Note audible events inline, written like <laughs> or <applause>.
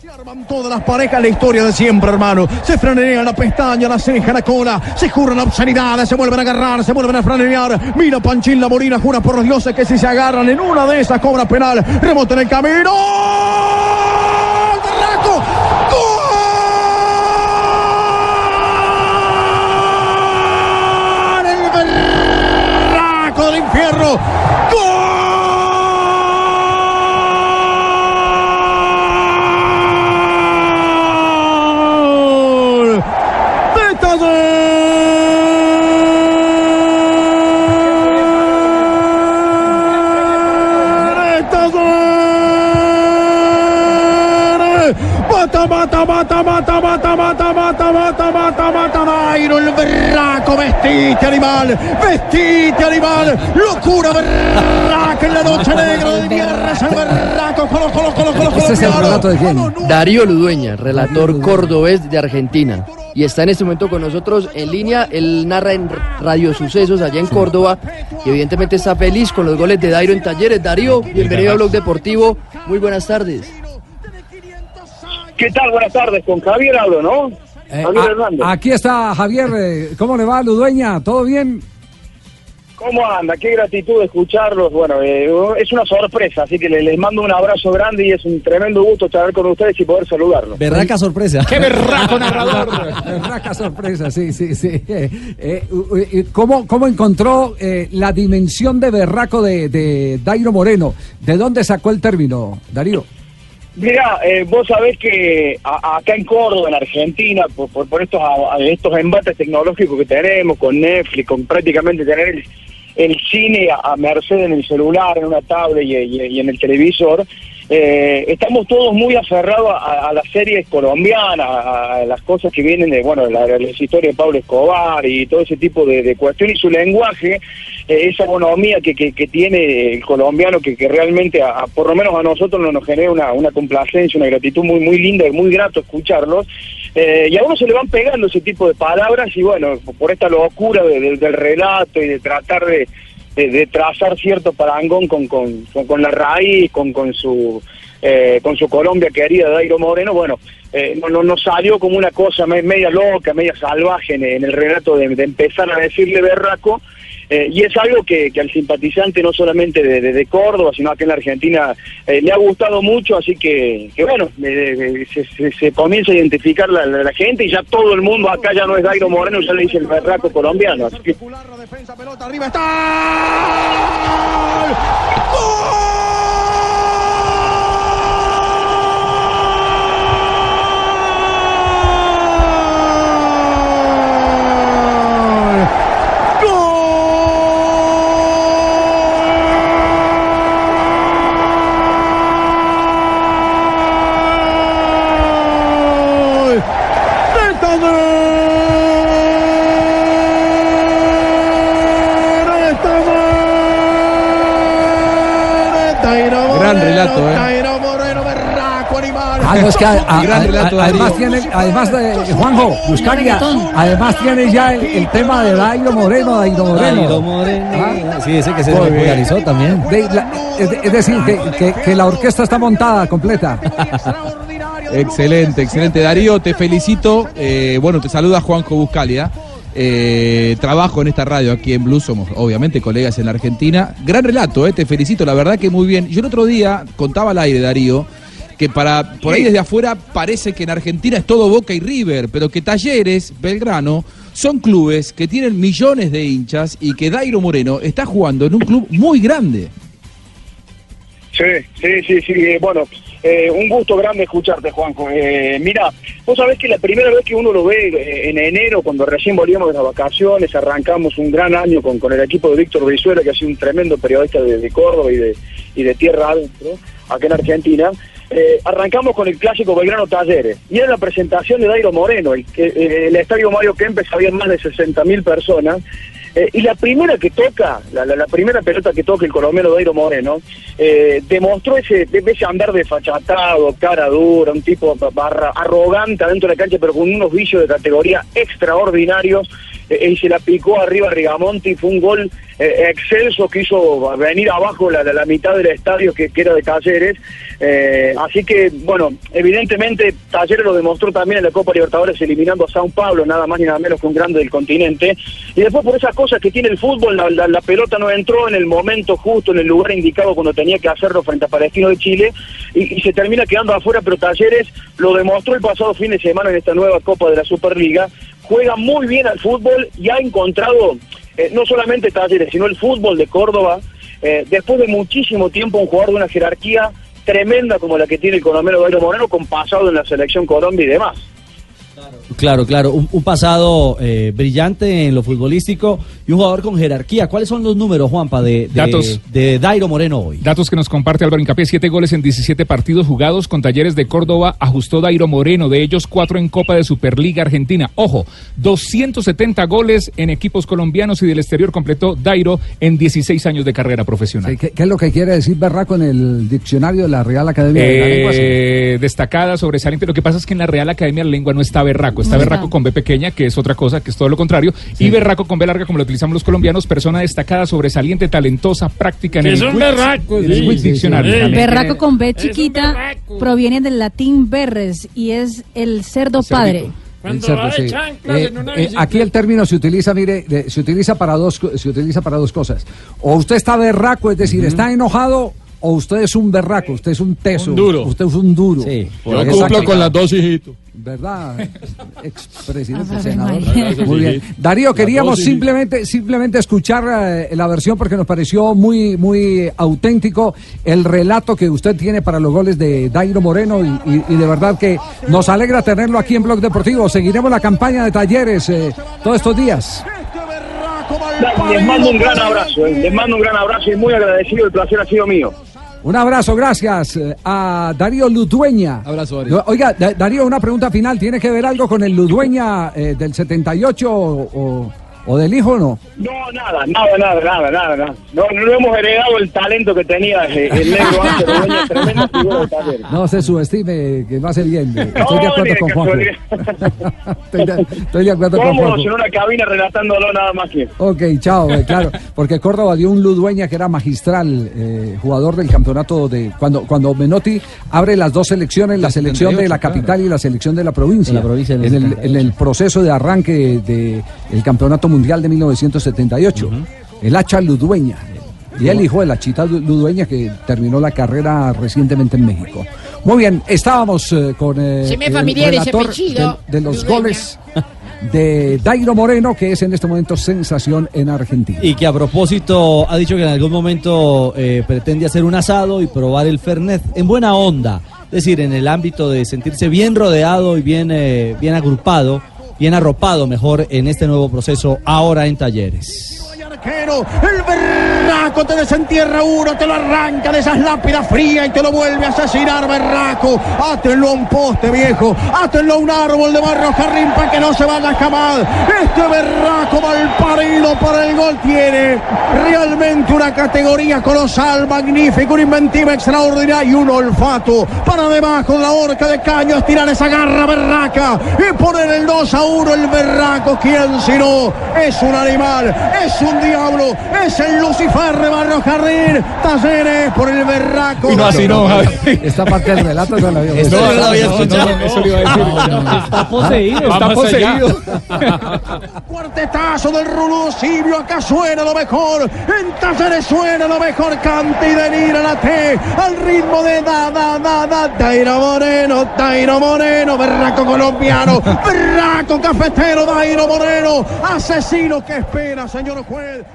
Se arman todas las parejas, la historia de siempre, hermano. Se franean la pestaña, la ceja, la cola. Se juran obscenidades, se vuelven a agarrar, se vuelven a franear. Mira Panchín la Morina, jura por los dioses que si se agarran en una de esas cobra penal. Remota en el camino. ¡Berraco! ¡Gol! ¡El berraco del infierno! ¡Gol! ¡De Mata, mata, mata, mata, mata, mata, mata, mata, mata, mata, Dairo, el berraco, vestite animal, vestite animal, locura berraca en la noche negra del viernes, el berraco, colo, colo, colo, colo, ¿Este es el relato de quién? Darío Ludueña, relator cordobés de Argentina. Y está en este momento con nosotros en línea. Él narra en Radio Sucesos allá en Córdoba. Y evidentemente está feliz con los goles de Dairo en Talleres. Darío, bienvenido a Blog Deportivo. Muy buenas tardes. ¿Qué tal? Buenas tardes. Con Javier hablo, ¿no? Eh, Javier a- Hernández. aquí está Javier, eh, ¿cómo le va, Ludueña? ¿Todo bien? ¿Cómo anda? Qué gratitud de escucharlos. Bueno, eh, es una sorpresa, así que le- les mando un abrazo grande y es un tremendo gusto charlar con ustedes y poder saludarlos. Berraca sorpresa. ¡Qué berraco narrador! <laughs> berraca sorpresa, sí, sí, sí. Eh, eh, ¿cómo, ¿Cómo encontró eh, la dimensión de berraco de, de Dairo Moreno? ¿De dónde sacó el término, Darío? Mira, eh, vos sabés que a- acá en Córdoba, en Argentina, por, por, estos, a- estos embates tecnológicos que tenemos con Netflix, con prácticamente tener el, cine a, a merced en el celular, en una tablet y en el televisor, eh, estamos todos muy aferrados a, las series colombianas, a, las cosas que vienen de, bueno, la, la historia de Pablo Escobar y todo ese tipo de, de cuestiones y su lenguaje, eh, esa bonomía que, que, que tiene el colombiano que, que realmente, a, por lo menos a nosotros nos, nos genera una, una complacencia, una gratitud muy, muy linda y muy grato escucharlos. Eh, y a uno se le van pegando ese tipo de palabras y bueno, por esta locura de- del relato y de tratar de, de, trazar cierto parangón con, con, con, la raíz, con, con su eh, con su Colombia querida Dairo Moreno, bueno, eh, no, no, salió como una cosa me- media loca, media salvaje en, el relato de empezar a decirle berraco, eh, y es algo que, que al simpatizante no solamente de, Córdoba, sino acá en la Argentina eh, le ha gustado mucho, así que, que bueno, eh, se, comienza a identificar la, gente y ya todo el mundo acá ya no es Dairo Moreno, ya le dice el berraco colombiano. Tairo Gran Moreno, relato, ¿eh? Tairo Moreno, berraco animal. Ah, no, es que a- a- Gran a- relato, a- además tiene, además de Juanjo, Buscaria, además tiene ya el, el tema de Dairo Moreno, Dairo Moreno. Dairo Moreno. Ah. Sí, ese que se popularizó también. De- la- es, de- es decir, que, que- que la orquesta está montada completa. Excelente, excelente. Darío, te felicito. Eh, bueno, te saluda Juanjo Buscalia. Eh, trabajo en esta radio aquí en Blue, somos obviamente colegas en la Argentina. Gran relato, eh, te felicito, la verdad que muy bien. Yo el otro día contaba al aire, Darío, que para por ahí desde afuera parece que en Argentina es todo Boca y River, pero que Talleres, Belgrano, son clubes que tienen millones de hinchas y que Dairo Moreno está jugando en un club muy grande. Sí, sí, sí, sí. eh, Bueno, eh, un gusto grande escucharte, Juanjo. Eh, mira, vos sabés que la primera vez que uno lo ve eh, en enero, cuando recién volvíamos de las vacaciones, arrancamos un gran año con, con el equipo de Víctor Brizuela, que ha sido un tremendo periodista de, de Córdoba y de, y de Tierra Adentro, acá en Argentina. Eh, arrancamos con el clásico Belgrano Talleres y era la presentación de Dairo Moreno, el, que, eh, el estadio Mario Kempes había más de 60.000 personas eh, y la primera que toca, la, la- primera pelota que toca el colombiano Dairo Moreno, eh, demostró ese, ese andar desfachatado, cara dura, un tipo barra- arrogante adentro de la cancha, pero con unos vicios de categoría extraordinarios. Eh, y se la picó arriba Rigamonti, fue un gol eh, excelso que hizo venir abajo la, la, mitad del estadio que, que era de Talleres, eh, así que bueno, evidentemente Talleres lo demostró también en la Copa Libertadores eliminando a Sao Paulo, nada más ni nada menos que un grande del continente, y después por esas cosas que tiene el fútbol, la pelota no entró en el momento justo, en el lugar indicado cuando tenía que hacerlo frente a Palestino de Chile, y, y se termina quedando afuera, pero Talleres lo demostró el pasado fin de semana en esta nueva Copa de la Superliga, juega muy bien al fútbol y ha encontrado, eh, no solamente Talleres, sino el fútbol de Córdoba, eh, después de muchísimo tiempo un jugador de una jerarquía tremenda como la que tiene el colombiano Dairo Moreno, con pasado en la selección Colombia y demás. Claro, claro, un, un pasado eh, brillante en lo futbolístico y un jugador con jerarquía. ¿Cuáles son los números, Juanpa, de, de, Datos. de Dairo Moreno hoy? Datos que nos comparte Álvaro Incapié, siete goles en 17 partidos jugados con Talleres de Córdoba, ajustó Dairo Moreno, de ellos cuatro en Copa de Superliga Argentina. Ojo, 270 goles en equipos colombianos y del exterior completó Dairo en 16 años de carrera profesional. Sí, ¿Qué, qué es lo que quiere decir Berraco en el diccionario de la Real Academia de la Lengua? Eh, destacada, sobresaliente. Lo que pasa es que en la Real Academia de la Lengua no está berraco, está berraco con B pequeña, que es otra cosa, que es todo lo contrario, y berraco con B larga, como lo utilizamos los colombianos, persona destacada, sobresaliente, talentosa, práctica en el sí, Wix sí, Diccionario. sí. Berraco con B chiquita proviene del latín berres y es el cerdo padre. El cerdo, sí. Eh, eh, aquí el término se utiliza, mire, de- se utiliza para dos, se utiliza para dos cosas. O usted está berraco, es decir, está enojado, o usted es un berraco, usted es un teso, Un duro. usted es un duro. Yo cumplo con las dos, hijito. ¿Verdad? <laughs> Expresidente senador. Muy bien. Darío, queríamos simplemente, simplemente escuchar eh, la versión porque nos pareció muy, muy auténtico el relato que usted tiene para los goles de Dairo Moreno y, y- y de verdad que nos alegra tenerlo aquí en Blog Deportivo. Seguiremos la campaña de talleres eh, todos estos días. Les mando un gran abrazo, eh, les mando un gran abrazo y muy agradecido, el placer ha sido mío. Un abrazo, gracias eh, a Darío Ludueña. Abrazo, Darío. Oiga, Da- Darío, una pregunta final. ¿Tiene que ver algo con el Ludueña eh, del 78 o, o- del hijo o no? No, nada, nada, nada, nada, nada, nada. No, no hemos heredado el talento que tenía eh, el negro <laughs> Ordóñez, tremenda figura de taller. No se subestime, que no hace bien. Estoy de No, acuerdo de con Juanjo. casualidad. <laughs> Estoy de, estoy de acuerdo con Juanjo. en una cabina relatándolo nada más que. Ok, chao, eh, claro, porque Córdoba dio un Ludueña que era magistral, eh, jugador del campeonato de cuando cuando Menotti abre las dos selecciones, la selección de la 78, capital y la selección de la provincia, De la provincia en el en, el, 78. en el proceso de arranque del campeonato mundial de 1978, el hacha Ludueña. Y el hijo de la chita Lu- Ludueña que terminó la carrera recientemente en México. Muy bien, estábamos eh, con eh, Se me el relator de, de los Ludueña. goles de Dairo Moreno, que es en este momento sensación en Argentina. Y que a propósito ha dicho que en algún momento eh, pretende hacer un asado y probar el Fernet en buena onda. Es decir, en el ámbito de sentirse bien rodeado y bien, eh, bien agrupado, bien arropado mejor en este nuevo proceso ahora en talleres. El berraco te desentierra uno, te lo arranca de esas lápidas frías y te lo vuelve a asesinar, berraco. Átenlo a un poste viejo, átenlo a un árbol de barro carrín para que no se vaya jamás. Este berraco mal parido por el gol tiene realmente una categoría colosal, magnífica, una inventiva extraordinaria y un olfato para debajo de la horca de caño, estirar esa garra berraca y poner el 2 a 1 el berraco, quien si no es un animal, es un diablo, es el Lucifer de Barrio Jardín, Talleres por el berraco. Y no así no, Javi. Esta parte del relato no la había no escuchado. Eso le iba a decir. Está poseído. Está poseído. <laughs> Cuartetazo del Rulú Silvio, acá suena lo mejor, en Talleres suena lo mejor, canta y delira la T, al ritmo de da, da, da, da, Dairo Moreno, Dairo Moreno, berraco colombiano, <laughs> berraco cafetero, Dairo Moreno, asesino que espera, señor juez. in.